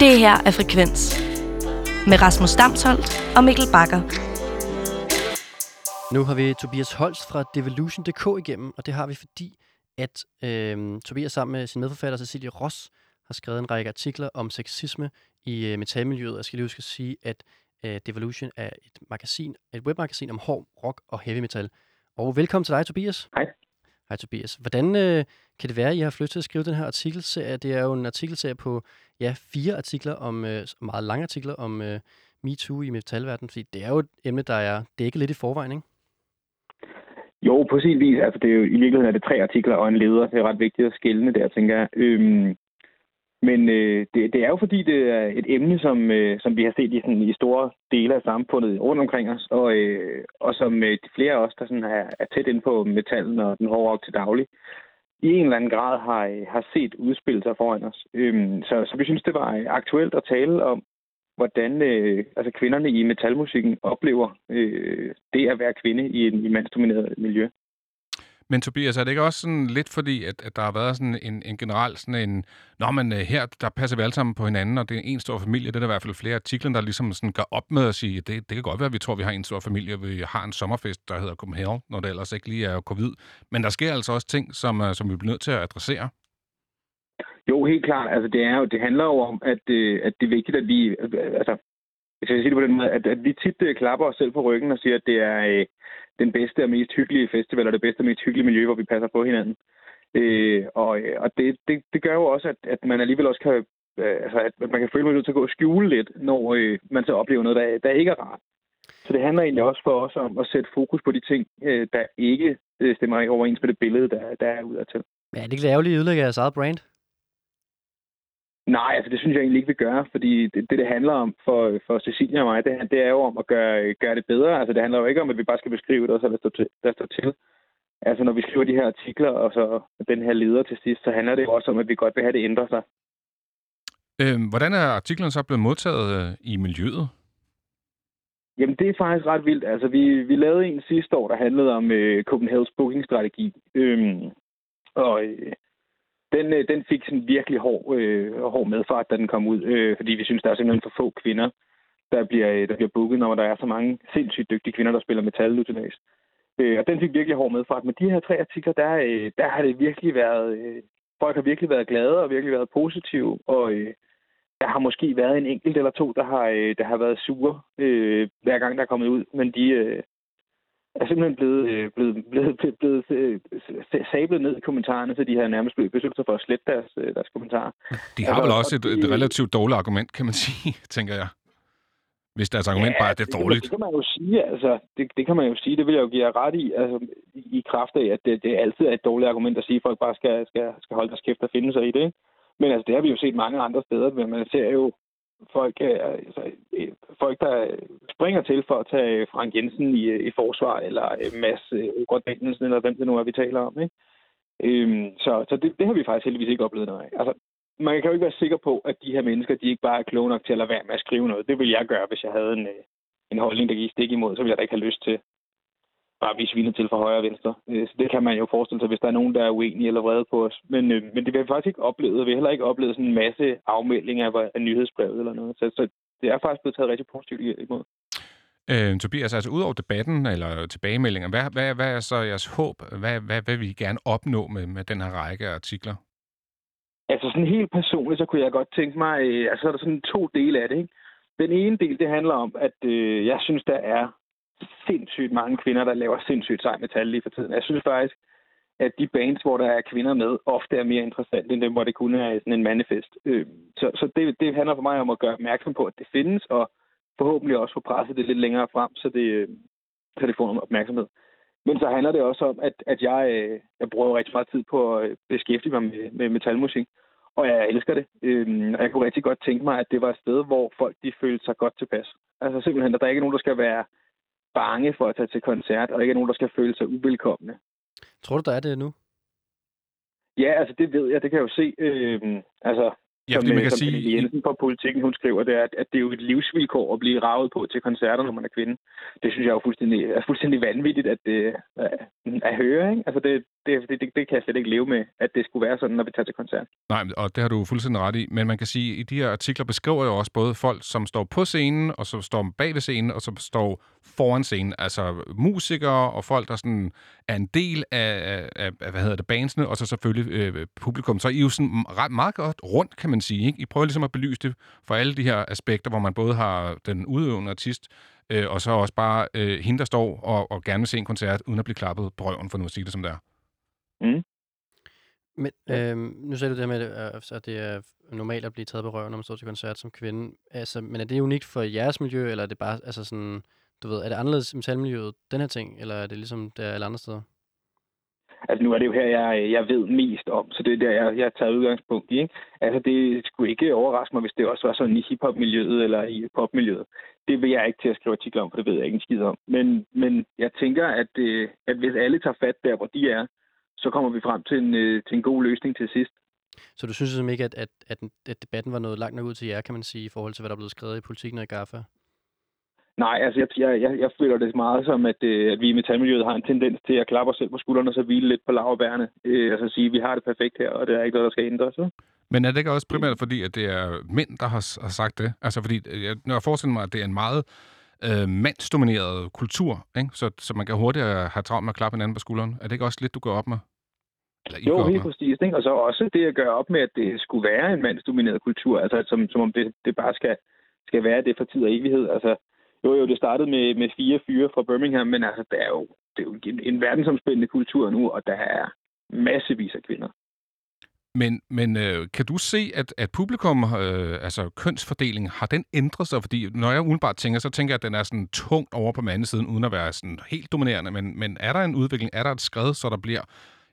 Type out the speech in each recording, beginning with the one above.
Det her er Frekvens med Rasmus Damsholdt og Mikkel Bakker. Nu har vi Tobias Holst fra Devolution.dk igennem, og det har vi fordi, at øh, Tobias sammen med sin medforfatter Cecilie Ross har skrevet en række artikler om sexisme i øh, metalmiljøet. Jeg skal lige huske at sige, at øh, Devolution er et magasin, et webmagasin om hård rock og heavy metal. Og velkommen til dig, Tobias. Hej. Hej, Tobias. Hvordan øh, kan det være, at I har flyttet til at skrive den her artikelserie? Det er jo en artikelserie på ja, fire artikler, om øh, meget lange artikler om øh, MeToo i metalverdenen, fordi det er jo et emne, der er dækket lidt i forvejen, ikke? Jo, på sin vis. Altså, det er jo, I virkeligheden er det tre artikler og en leder. Det er ret vigtigt at skille der, tænker jeg. Øhm, men øh, det, det er jo fordi, det er et emne, som, øh, som vi har set i, sådan, i store dele af samfundet rundt omkring os, og, øh, og som øh, de flere af os, der sådan er, er tæt ind på metallen og den hårde rock til daglig, i en eller anden grad har, øh, har set udspille sig foran os. Øhm, så, så vi synes, det var øh, aktuelt at tale om, hvordan øh, altså kvinderne i metalmusikken oplever øh, det at være kvinde i en i mandsdomineret miljø. Men Tobias, er det ikke også sådan lidt fordi, at, at der har været sådan en, en generel sådan en, nå, men øh, her, der passer vi alle sammen på hinanden, og det er en stor familie. Det er der i hvert fald flere artikler, der ligesom sådan går op med at sige, det, det kan godt være, at vi tror, at vi har en stor familie, og vi har en sommerfest, der hedder Copenhagen, når det ellers ikke lige er covid. Men der sker altså også ting, som, øh, som vi bliver nødt til at adressere. Jo, helt klart. Altså, det, er jo, det handler jo om, at, øh, at det er vigtigt, at vi... Øh, altså, hvis jeg sige det på den måde, at, at vi tit øh, klapper os selv på ryggen og siger, at det er øh, den bedste og mest hyggelige festival, og det bedste og mest hyggelige miljø, hvor vi passer på hinanden. Øh, og og det, det, det gør jo også, at, at man alligevel også kan... Øh, altså, at man kan føle, sig nødt til at gå og skjule lidt, når øh, man så oplever noget, der, der ikke er rart. Så det handler egentlig også for os om at sætte fokus på de ting, øh, der ikke øh, stemmer overens med det billede, der, der er udadtil. Ja, det er ikke ærgerligt at ødelægge jeres eget brand? Nej, altså det synes jeg egentlig ikke, vi gør, fordi det, det, det handler om for, for Cecilia og mig, det, det er jo om at gøre, gøre det bedre. Altså det handler jo ikke om, at vi bare skal beskrive det, og så lade stå til. Lad stå til. Altså når vi skriver de her artikler, og så den her leder til sidst, så handler det jo også om, at vi godt vil have, det ændrer sig. Øhm, hvordan er artiklen så blevet modtaget øh, i miljøet? Jamen, det er faktisk ret vildt. Altså, vi, vi lavede en sidste år, der handlede om øh, Copenhagen's booking-strategi. Øhm, og øh, den, øh, den fik sådan virkelig hård, øh, hård medfart, da den kom ud, øh, fordi vi synes, der er simpelthen for få kvinder, der bliver, øh, der bliver booket, når der er så mange sindssygt dygtige kvinder, der spiller metal nu til dags. Øh, og den fik virkelig hård medfart. Men de her tre artikler, der, øh, der har det virkelig været... Øh, folk har virkelig været glade og virkelig været positive, og øh, der har måske været en enkelt eller to, der har, øh, der har været sure, øh, hver gang der er kommet ud. Men de, øh, er simpelthen blevet, øh, blevet, blevet, blevet, blevet øh, sablet ned i kommentarerne, så de har nærmest blevet besluttet sig for at slette deres, øh, deres kommentarer. De har altså, vel også et, et relativt dårligt argument, kan man sige, tænker jeg. Hvis deres argument ja, bare er, det er dårligt. Det, det kan man jo sige, altså, det, det kan man jo sige, det vil jeg jo give jer ret i, altså, i kraft af, at det, det altid er et dårligt argument at sige, at folk bare skal, skal, skal holde deres kæft og finde sig i det. Ikke? Men altså, det har vi jo set mange andre steder, men man ser jo folk, øh, altså, øh, folk, der springer til for at tage Frank Jensen i, øh, i forsvar, eller øh, Mads Ugård eller hvem det nu er, vi taler om. Ikke? Øhm, så så det, det har vi faktisk heldigvis ikke oplevet noget af. Altså, man kan jo ikke være sikker på, at de her mennesker, de ikke bare er kloge nok til at lade være med at skrive noget. Det ville jeg gøre, hvis jeg havde en, en holdning, der gik stik imod. Så ville jeg da ikke have lyst til bare blive svinet til fra højre og venstre. Så det kan man jo forestille sig, hvis der er nogen, der er uenige eller vrede på os. Men, men det har vi faktisk ikke oplevet. Vi har heller ikke oplevet sådan en masse afmeldinger af, af nyhedsbrevet eller noget. Så, så det er faktisk blevet taget rigtig positivt imod. Øh, Tobias, altså ud over debatten eller tilbagemeldinger, hvad, hvad, hvad er så jeres håb? Hvad, hvad, hvad vil I gerne opnå med, med den her række af artikler? Altså sådan helt personligt, så kunne jeg godt tænke mig, øh, altså er der sådan to dele af det. Ikke? Den ene del, det handler om, at øh, jeg synes, der er sindssygt mange kvinder, der laver sindssygt sej metal lige for tiden. Jeg synes faktisk, at de bands, hvor der er kvinder med, ofte er mere interessante end dem, hvor det kun er sådan en manifest. Øh, så så det, det handler for mig om at gøre opmærksom på, at det findes, og forhåbentlig også få presset det lidt længere frem, så det, øhm, så det får noget opmærksomhed. Men så handler det også om, at, at jeg, øh, jeg bruger rigtig meget tid på at øh, beskæftige mig med, med metalmusik, og jeg elsker det. Øhm, og jeg kunne rigtig godt tænke mig, at det var et sted, hvor folk de følte sig godt tilpas. Altså simpelthen, at der ikke er nogen, der skal være bange for at tage til koncert, og ikke er nogen, der skal føle sig uvelkomne. Tror du, der er det nu? Ja, altså det ved jeg. Det kan jeg jo se. Øh, altså, Ja, fordi man kan som sige... Jensen på politikken, hun skriver, det er, at, at det er jo et livsvilkår at blive ravet på til koncerter, når man er kvinde. Det synes jeg er jo fuldstændig, er fuldstændig vanvittigt at, det, at, at høre. Ikke? Altså det, det, det, det kan jeg slet ikke leve med, at det skulle være sådan, når vi tager til koncert. Nej, og det har du fuldstændig ret i. Men man kan sige, at i de her artikler beskriver jo også både folk, som står på scenen, og som står bag ved scenen, og som står foran scenen. Altså musikere og folk, der sådan er en del af, af, af hvad hedder det, bandsene, og så selvfølgelig øh, publikum. Så I er jo sådan ret meget godt rundt, kan man sige. Ikke? I prøver ligesom at belyse det for alle de her aspekter, hvor man både har den udøvende artist, øh, og så også bare øh, hende, der står og, og gerne vil se en koncert, uden at blive klappet på røven, for nu at sige det som det er. Mm. Men øh, nu sagde du det her med, at at det er normalt at blive taget på røven, når man står til koncert som kvinde. Altså, men er det unikt for jeres miljø, eller er det bare, altså sådan, du ved, er det anderledes i metalmiljøet, den her ting, eller er det ligesom der alle andre steder? Altså nu er det jo her, jeg, jeg ved mest om, så det er der, jeg, jeg har taget udgangspunkt i. Ikke? Altså det skulle ikke overraske mig, hvis det også var sådan i hiphop-miljøet eller i popmiljøet. Det vil jeg ikke til at skrive artikler om, for det ved jeg ikke en skid om. Men, men jeg tænker, at, øh, at hvis alle tager fat der, hvor de er, så kommer vi frem til en, øh, til en god løsning til sidst. Så du synes simpelthen ikke, at, at, at, at debatten var noget langt nok ud til jer, kan man sige, i forhold til, hvad der er blevet skrevet i politikken og i GAFA? Nej, altså jeg, jeg, jeg, jeg føler det meget som, at, øh, at vi i metalmiljøet har en tendens til at klappe os selv på skuldrene og så hvile lidt på laverbærene. Øh, altså sige, at vi har det perfekt her, og det er ikke noget, der skal ændres. Så. Men er det ikke også primært fordi, at det er mænd, der har, har sagt det? Altså fordi, øh, jeg, når jeg forestiller mig, at det er en meget øh, mandsdomineret kultur, ikke? Så, så man kan hurtigt have travlt med at klappe hinanden på skulderen. Er det ikke også lidt, du går op med? Eller, jo, helt præcis. Ikke? Og så også det at gøre op med, at det skulle være en mandsdomineret kultur. Altså som, som om det, det bare skal, skal være det for tid og evighed. Altså, jo, jo, det startede med, med fire fyre fra Birmingham, men altså, det er jo, det er jo en, en verdensomspændende kultur nu, og der er massevis af kvinder. Men, men øh, kan du se, at, at publikum, øh, altså kønsfordelingen, har den ændret sig? Fordi når jeg umiddelbart tænker, så tænker jeg, at den er sådan tungt over på mandesiden, uden at være sådan helt dominerende. Men, men er der en udvikling? Er der et skred, så der bliver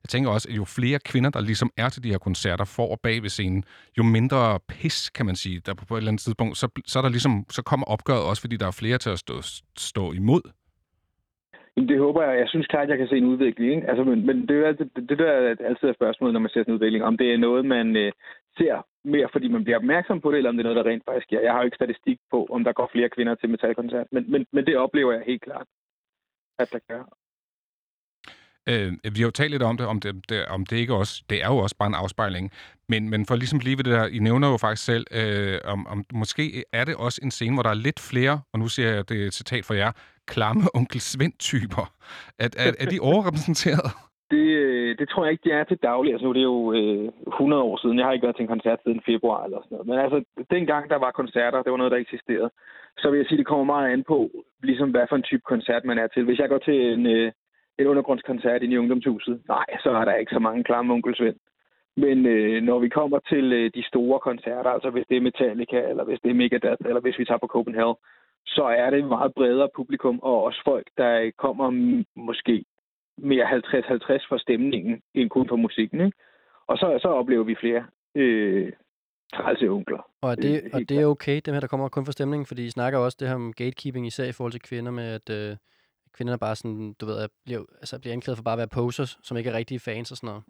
jeg tænker også, at jo flere kvinder, der ligesom er til de her koncerter, får bag ved scenen, jo mindre pis, kan man sige, der på et eller andet tidspunkt, så, så, er der ligesom, så kommer opgøret også, fordi der er flere til at stå, stå imod. Det håber jeg. Jeg synes klart, at jeg kan se en udvikling. Ikke? Altså, men, men det, er altid, det, det der er altid et spørgsmålet, når man ser sådan en udvikling. Om det er noget, man øh, ser mere, fordi man bliver opmærksom på det, eller om det er noget, der rent faktisk sker. Jeg har jo ikke statistik på, om der går flere kvinder til metalkoncert, men, men, men det oplever jeg helt klart, at der gør. Øh, vi har jo talt lidt om det, om det, det, om det ikke også, det er jo også bare en afspejling. Men, men for ligesom lige ved det der, I nævner jo faktisk selv, øh, om, om måske er det også en scene, hvor der er lidt flere, og nu siger jeg det et citat for jer, klamme onkel Svend-typer. Er, er, er de overrepræsenteret? Det, øh, det tror jeg ikke, de er til daglig. Altså, nu er det jo øh, 100 år siden. Jeg har ikke været til en koncert siden februar eller sådan noget. Men altså, dengang der var koncerter, det var noget, der eksisterede. Så vil jeg sige, det kommer meget an på, ligesom hvad for en type koncert man er til. Hvis jeg går til en, øh, en undergrundskoncert i ungdomshuset. Nej, så er der ikke så mange klamme onkelsvend. Men øh, når vi kommer til øh, de store koncerter, altså hvis det er Metallica, eller hvis det er Megadeth, eller hvis vi tager på Copenhagen, så er det et meget bredere publikum, og også folk, der kommer måske mere 50-50 for stemningen, end kun for musikken. Ikke? Og så, så oplever vi flere øh, trælse onkler. Og er det, og det er okay, dem her, der kommer kun for stemningen? Fordi I snakker også det her om gatekeeping, især i forhold til kvinder, med at... Øh kvinderne bare sådan, du ved, bliver, altså bliver anklaget for bare at være posers, som ikke er rigtige fans og sådan noget?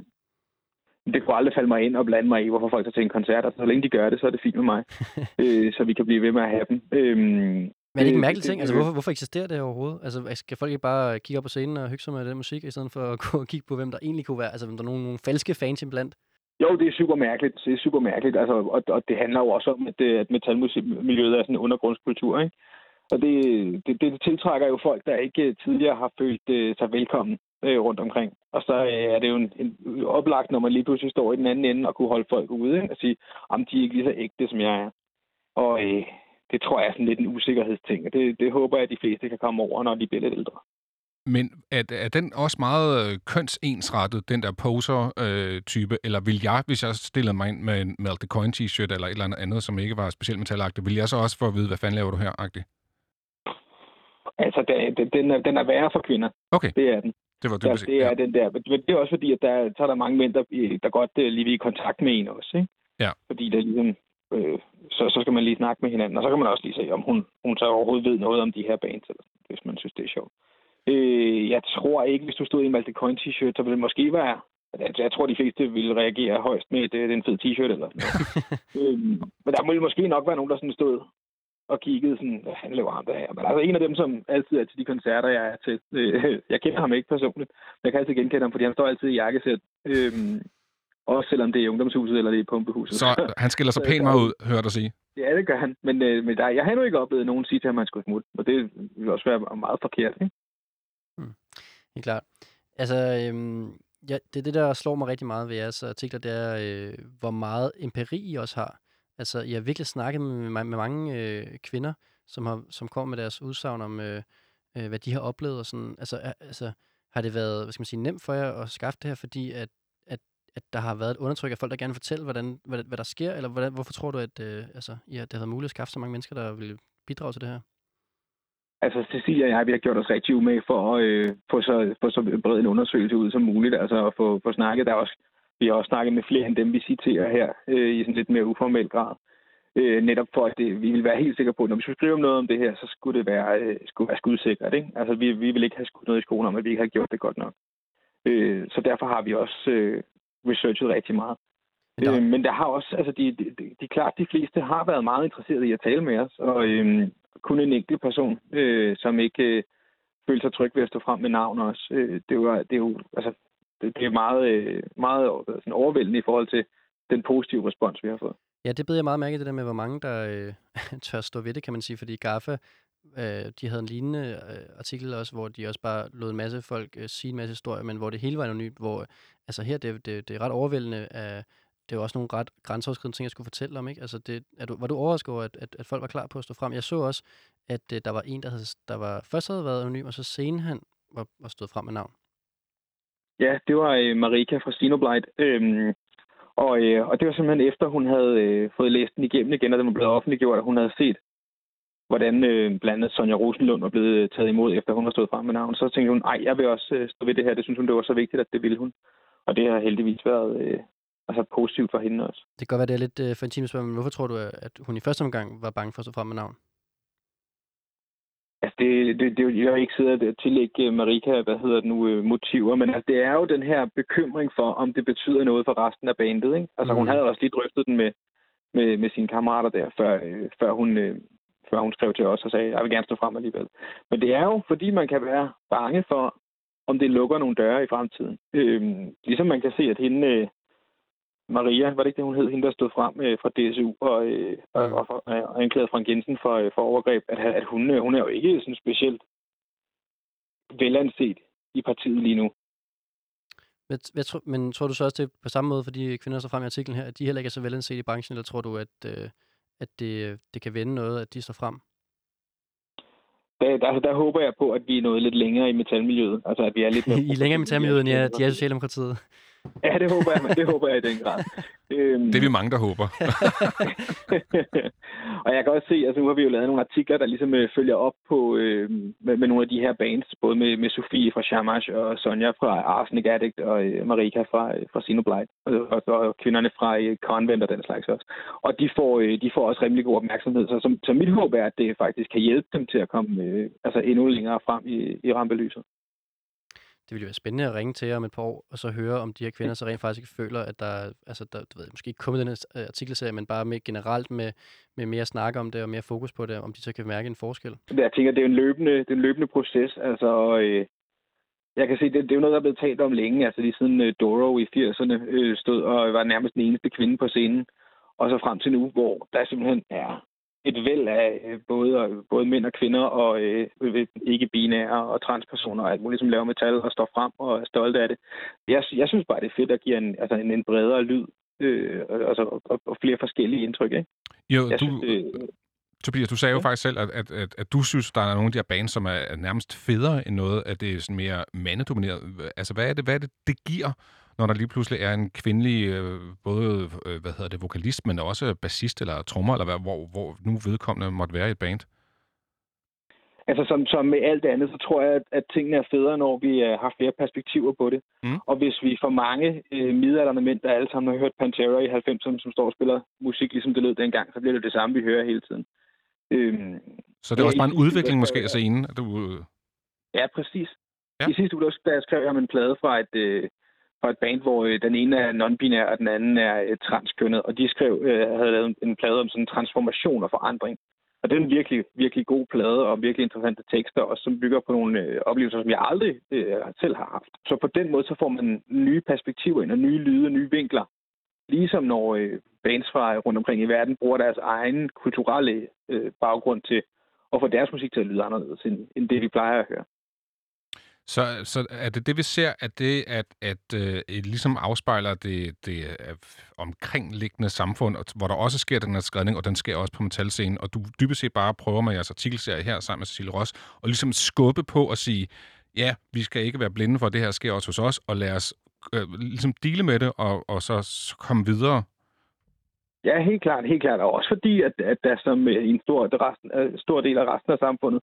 Det kunne aldrig falde mig ind og blande mig i, hvorfor folk tager til en koncert. Og så længe de gør det, så er det fint med mig. øh, så vi kan blive ved med at have dem. Øhm, men er det ikke en mærkelig ting? Altså, hvorfor, hvorfor eksisterer det overhovedet? Altså, skal folk ikke bare kigge op på scenen og hygge sig med den musik, i stedet for at gå og kigge på, hvem der egentlig kunne være? Altså, om der er nogle, nogle falske fans iblandt? Jo, det er super mærkeligt. Det er super mærkeligt. Altså, og, og det handler jo også om, at, at metalmusikmiljøet er sådan en undergrundskultur, ikke? Og det, det, det tiltrækker jo folk, der ikke tidligere har følt øh, sig velkommen øh, rundt omkring. Og så øh, er det jo en, en oplagt, når man lige pludselig står i den anden ende og kunne holde folk ude ikke? og sige, om de er ikke lige så ægte, som jeg er. Og øh, det tror jeg er sådan lidt en usikkerhedsting, og det, det håber jeg, at de fleste kan komme over, når de bliver lidt ældre. Men er, er den også meget øh, kønsensrettet, den der poser-type? Øh, eller vil jeg, hvis jeg stillede mig ind med en Melt the Coin t-shirt eller et eller andet, som ikke var specielt metalagtigt, vil jeg så også få at vide, hvad fanden laver du her, agtigt? Altså, den, er, den er værre for kvinder. Okay. Det er den. Det var ja, det er ja. den der. Men det er også fordi, at der, så er der mange mænd, der, der godt uh, lige vil i kontakt med en også. Ikke? Ja. Fordi det er ligesom, øh, så, så skal man lige snakke med hinanden. Og så kan man også lige se, om hun, hun så overhovedet ved noget om de her bands, eller, hvis man synes, det er sjovt. Øh, jeg tror ikke, hvis du stod i en Malte Coin t-shirt, så ville det måske være... Altså, jeg tror, de fleste ville reagere højst med, at det er en fed t-shirt eller noget. øh, men der ville måske nok være nogen, der sådan stod og kiggede sådan, hvad han laver ham der her. Men altså en af dem, som altid er til de koncerter, jeg er til. Øh, jeg kender ham ikke personligt. Jeg kan altid genkende ham, fordi han står altid i jakkesæt. Øh, også selvom det er i ungdomshuset eller det er i pumpehuset. Så han skiller sig pænt meget ud, hører du sige. Ja, det gør han. Men, øh, men der, jeg har endnu ikke oplevet nogen sige til ham, at han skulle smutte. Og det vil også være meget forkert, ikke? Hmm. Helt klart. Altså, øhm, ja, det er det, der slår mig rigtig meget ved jeres artikler, det er, øh, hvor meget empiri I også har. Altså, jeg har virkelig snakket med, med, med mange øh, kvinder, som, har, som kommer med deres udsagn om, øh, øh, hvad de har oplevet. Og sådan. Altså, er, altså, har det været hvad skal man sige, nemt for jer at skaffe det her, fordi at, at, at der har været et undertryk af folk, der gerne vil fortælle, hvordan, hvad, hvad der sker? Eller hvordan, hvorfor tror du, at øh, altså, ja, det har været muligt at skaffe så mange mennesker, der vil bidrage til det her? Altså, Cecilia og jeg, vi har gjort os rigtig umage for at øh, få, så, få så bred en undersøgelse ud som muligt. Altså at få, få snakket. Der er også, vi har også snakket med flere end dem, vi citerer her, øh, i sådan lidt mere uformel grad. Øh, netop for, at det, vi vil være helt sikre på, at når vi skulle skrive om noget om det her, så skulle det være, øh, skulle være skudsikkert. Ikke? Altså, vi, vi vil ikke have skudt noget i skolen om, at vi ikke har gjort det godt nok. Øh, så derfor har vi også øh, researchet rigtig meget. Men der... Øh, men der har også, altså de, de, de, de klart de fleste har været meget interesserede i at tale med os, og øh, kun en enkelt person, øh, som ikke øh, følte sig tryg ved at stå frem med navn også. Øh, det, var, det er jo, altså, det, det er meget, øh, meget øh, sådan overvældende i forhold til den positive respons, vi har fået. Ja, det beder jeg meget mærke i det der med, hvor mange der øh, tør stå ved det, kan man sige, fordi GAFA, øh, de havde en lignende øh, artikel også, hvor de også bare lod en masse folk øh, sige en masse historier, men hvor det hele var anonymt, hvor altså her, det, det, det er ret overvældende af, det var også nogle ret grænseoverskridende ting, jeg skulle fortælle om. Ikke? Altså det, er du, var du overrasket over, at, at, at folk var klar på at stå frem? Jeg så også, at uh, der var en, der, havde, der var, først havde været anonym, og så senere han var, var stået frem med navn. Ja, det var øh, Marika fra Sinoblight. Øhm, og, øh, og det var simpelthen efter, hun havde øh, fået læst den igennem igen, og den var blevet offentliggjort, at hun havde set, hvordan øh, blandt andet Sonja Rosenlund var blevet øh, taget imod, efter hun var stået frem med navn. Så tænkte hun, nej, jeg vil også øh, stå ved det her. Det synes hun, det var så vigtigt, at det ville hun. Og det har heldigvis været, øh, altså positivt for hende også. Det kan godt være, det er lidt øh, for intimt spørgsmål, men hvorfor tror du, at hun i første omgang var bange for at stå frem med navn? Altså, det, det, det, jeg har ikke siddet at tillægge Marika, hvad hedder det nu, øh, motiver, men altså, det er jo den her bekymring for, om det betyder noget for resten af bandet, ikke? Altså, mm. hun havde også lige drøftet den med, med, med sine kammerater der, før, øh, før, hun, øh, før hun skrev til os og sagde, jeg vil gerne stå frem alligevel. Men det er jo, fordi man kan være bange for, om det lukker nogle døre i fremtiden. Øh, ligesom man kan se, at hende, øh, Maria, var det ikke det, hun hed, hende der stod frem øh, fra DSU og, øh, og, og, og, og anklagede Frank Jensen for, øh, for overgreb, at, at hun, øh, hun er jo ikke sådan specielt velanset i partiet lige nu. Men, hvad, tror, men tror du så også, det er på samme måde for de kvinder, der står frem i artiklen her, at de heller ikke er så velanset i branchen, eller tror du, at, øh, at det, det kan vende noget, at de står frem? Der, der, altså, der håber jeg på, at vi er nået lidt længere i metalmiljøet. Altså, at vi er lidt mere... I er længere i metalmiljøet, end ja, de er Socialdemokratiet. Ja, det håber jeg, det håber jeg i den grad. Øhm. Det er vi mange, der håber. og jeg kan også se, altså nu har vi jo lavet nogle artikler, der ligesom øh, følger op på øh, med, med nogle af de her bands, både med, med Sofie fra Shamash og Sonja fra Arsenic Addict og øh, Marika fra, øh, fra Sinoblight og, og, og kvinderne fra øh, Convent og den slags også. Og de får, øh, de får også rimelig god opmærksomhed, så, som, så mit håb er, at det faktisk kan hjælpe dem til at komme øh, altså endnu længere frem i, i rampelyset det ville jo være spændende at ringe til jer om et par år, og så høre, om de her kvinder så rent faktisk ikke føler, at der, altså der, du ved, måske ikke kommet den her øh, artikelserie, men bare med generelt med, med mere snak om det og mere fokus på det, om de så kan mærke en forskel. Jeg tænker, det er en løbende, det er en løbende proces, altså, øh, jeg kan se, det, det er jo noget, der er blevet talt om længe, altså lige siden øh, Doro i 80'erne øh, stod og var nærmest den eneste kvinde på scenen, og så frem til nu, hvor der simpelthen er et væld af øh, både, både mænd og kvinder og øh, ikke-binære og transpersoner og alt muligt, som laver metal og står frem og er stolte af det. Jeg, jeg synes bare, det er fedt at give en, altså en, en bredere lyd øh, altså, og, og flere forskellige indtryk. Ikke? Jo, jeg du, synes, det, Tobias, du sagde jo ja. faktisk selv, at, at, at, at du synes, der er nogle af de her bands, som er nærmest federe end noget, at det er sådan mere mandedomineret. Altså, hvad er det, hvad er det, det giver når der lige pludselig er en kvindelig, øh, både øh, hvad hedder det, vokalist, men også bassist eller trommer, eller hvad, hvor, hvor nu vedkommende måtte være i et band? Altså som, som med alt andet, så tror jeg, at, at tingene er federe, når vi uh, har flere perspektiver på det. Mm. Og hvis vi får mange uh, midalderne mænd, der alle sammen har hørt Pantera i 90'erne, som står og spiller musik, ligesom det lød dengang, så bliver det det samme, vi hører hele tiden. Øhm, så det er også bare en udvikling måske af scenen? Du... Ja, præcis. Ja. I sidste uge, der skrev jeg om en plade fra et, øh, fra et band, hvor øh, den ene er non-binær, og den anden er øh, transkønnet, og de skrev, øh, havde lavet en plade om sådan transformation og forandring. Og det er en virkelig, virkelig god plade og virkelig interessante tekster, også som bygger på nogle øh, oplevelser, som jeg aldrig øh, selv har haft. Så på den måde, så får man nye perspektiver ind og nye lyde og nye vinkler. Ligesom når øh, bands fra øh, rundt omkring i verden bruger deres egen kulturelle øh, baggrund til at få deres musik til at lyde anderledes, end, end det vi plejer at høre. Så, så er det det, vi ser, at det at, at øh, ligesom afspejler det, det øh, omkringliggende samfund, hvor der også sker den her skredning, og den sker også på metalscenen, og du dybest set bare prøver med jeres artikelserie her sammen med Cecilie Ross, og ligesom skubbe på og sige, ja, vi skal ikke være blinde for, at det her sker også hos os, og lad os øh, ligesom dele med det, og, og så komme videre. Ja, helt klart, helt klart. Og også fordi, at, at der som øh, en stor, resten, øh, stor del af resten af samfundet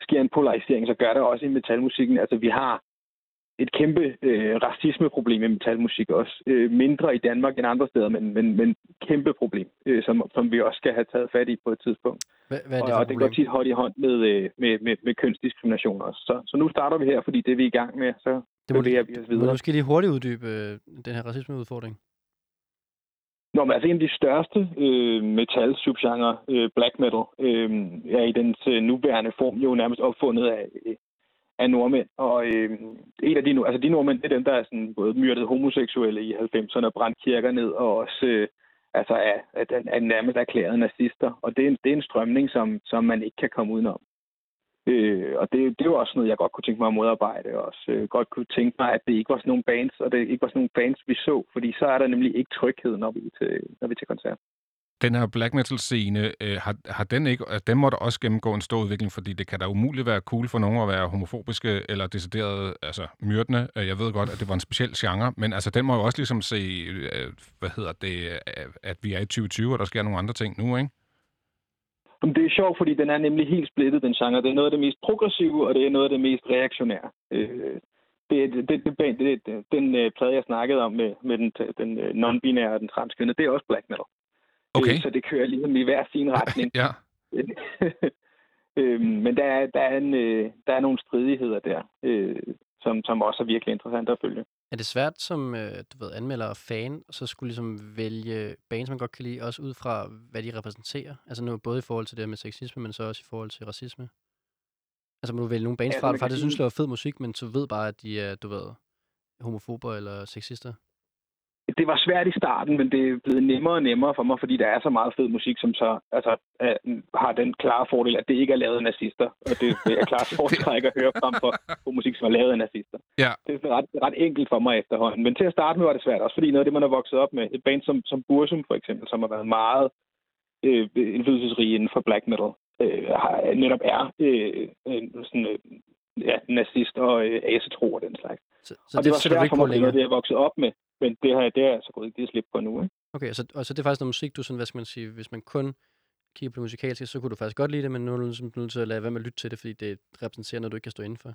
sker en polarisering, så gør det også i metalmusikken. Altså, vi har et kæmpe øh, racismeproblem i metalmusik også. Øh, mindre i Danmark end andre steder, men, men, men kæmpe problem, øh, som, som vi også skal have taget fat i på et tidspunkt. Hvad, hvad er det og, og det går tit hånd i hånd med, øh, med, med, med kønsdiskrimination også. Så, så nu starter vi her, fordi det er vi i gang med, så det må, bevæger vi os videre. Må du måske lige hurtigt uddybe øh, den her racismeudfordring? Nå, men altså en af de største øh, metal-subgenre, øh, black metal, øh, er i dens øh, nuværende form jo nærmest opfundet af, øh, af nordmænd. Og øh, en af de, altså de nordmænd, det er dem, der er sådan både myrdet homoseksuelle i 90'erne og brændt kirker ned, og også øh, altså er, er, er nærmest erklæret nazister. Og det er en, det er en strømning, som, som man ikke kan komme udenom. Øh, og det, det var også noget, jeg godt kunne tænke mig at modarbejde. Og også øh, godt kunne tænke mig, at det ikke var sådan nogle bands, og det ikke var sådan nogle bands, vi så. Fordi så er der nemlig ikke tryghed, når vi er til, når vi er til koncert. Den her black metal-scene, øh, har, har den ikke, den må der også gennemgå en stor udvikling, fordi det kan da umuligt være cool for nogen at være homofobiske eller decideret altså, myrdende. Øh, jeg ved godt, at det var en speciel genre, men altså, den må jo også ligesom se, øh, hvad hedder det, at vi er i 2020, og der sker nogle andre ting nu, ikke? Det er sjovt, fordi den er nemlig helt splittet, den genre. Det er noget af det mest progressive, og det er noget af det mest reaktionære. Øh, det, det, det, det, det, det, den øh, plade, jeg snakkede om med, med den, den øh, non-binære og den transkønne, det er også black metal. Okay. så det kører ligesom i hver sin retning. ja. øh, men der er, der, er en, der er nogle stridigheder der, øh, som, som også er virkelig interessant at følge. Er det svært som øh, du ved, anmelder og fan, så skulle ligesom vælge bands, man godt kan lide, også ud fra, hvad de repræsenterer? Altså nu både i forhold til det med sexisme, men så også i forhold til racisme? Altså må du vælge nogle bands ja, fra, du faktisk synes, laver fed musik, men så ved bare, at de er, du ved, homofober eller sexister? Det var svært i starten, men det er blevet nemmere og nemmere for mig, fordi der er så meget fed musik, som så altså, er, har den klare fordel, at det ikke er lavet af nazister. Og det, er klart foretræk at høre frem for, for musik, som er lavet af nazister. Ja. Det er ret, ret enkelt for mig efterhånden. Men til at starte med var det svært også, fordi noget af det, man har vokset op med, et band som, som Bursum for eksempel, som har været meget øh, indflydelsesrige inden for black metal, øh, har, netop er øh, sådan, øh, ja, nazist og øh, asetro og den slags. Så, så og det, det var svært for mig, det, det jeg voksede op med. Men det har jeg, det er jeg så gået ikke slip på nu, ikke? Okay, så, og så det er faktisk noget musik, du sådan, hvad skal man sige, hvis man kun kigger på det musikalske, så kunne du faktisk godt lide det, men nu er du ligesom nødt til at lade være med at lytte til det, fordi det repræsenterer noget, du ikke kan stå indenfor.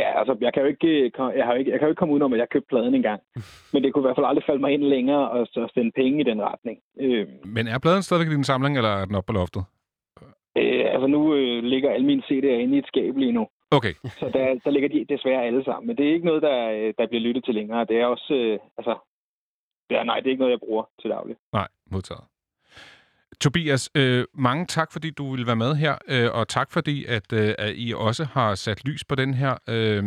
Ja, altså, jeg kan jo ikke, jeg har ikke, jeg kan jo ikke komme udenom, at jeg købte pladen engang. Men det kunne i hvert fald aldrig falde mig ind længere og så sende penge i den retning. Øh, Men er pladen stadigvæk i din samling, eller er den oppe på loftet? Øh, altså, nu øh, ligger alle mine CD'er inde i et skab lige nu. Okay. Så der, der ligger de desværre alle sammen. Men det er ikke noget, der, øh, der bliver lyttet til længere. Det er også, øh, altså, det er, nej, det er ikke noget, jeg bruger til daglig. Nej, modtaget. Tobias, øh, mange tak, fordi du ville være med her, øh, og tak fordi, at, øh, at I også har sat lys på den her... Øh,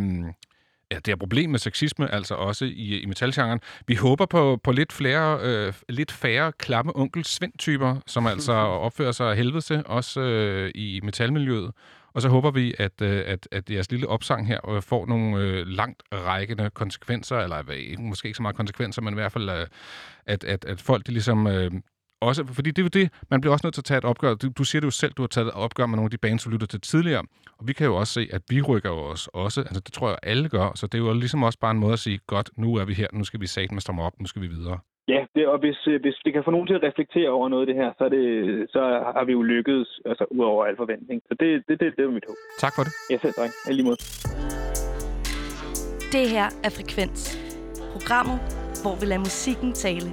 ja, det er problem med sexisme, altså også i, i metalgenren. Vi håber på, på lidt, flere, øh, lidt færre klamme onkel Svend-typer, som altså opfører sig af helvede til, også øh, i metalmiljøet. Og så håber vi, at, øh, at, at jeres lille opsang her øh, får nogle øh, langt rækkende konsekvenser, eller måske ikke så meget konsekvenser, men i hvert fald, øh, at, at, at folk de ligesom øh, også, fordi det er jo det, man bliver også nødt til at tage et opgør. Du, du siger det jo selv, du har taget et opgør med nogle af de bands, du lytter til tidligere. Og vi kan jo også se, at vi rykker jo os også. Altså, det tror jeg, alle gør. Så det er jo ligesom også bare en måde at sige, godt, nu er vi her, nu skal vi sætte med stramme op, nu skal vi videre. Ja, det, og hvis, øh, hvis det kan få nogen til at reflektere over noget af det her, så, er det, så har vi jo lykkedes altså, ud over al forventning. Så det, det, det, det er mit håb. Tak for det. Ja, selv tak. lige måde. Det her er Frekvens. Programmet, hvor vi lader musikken tale.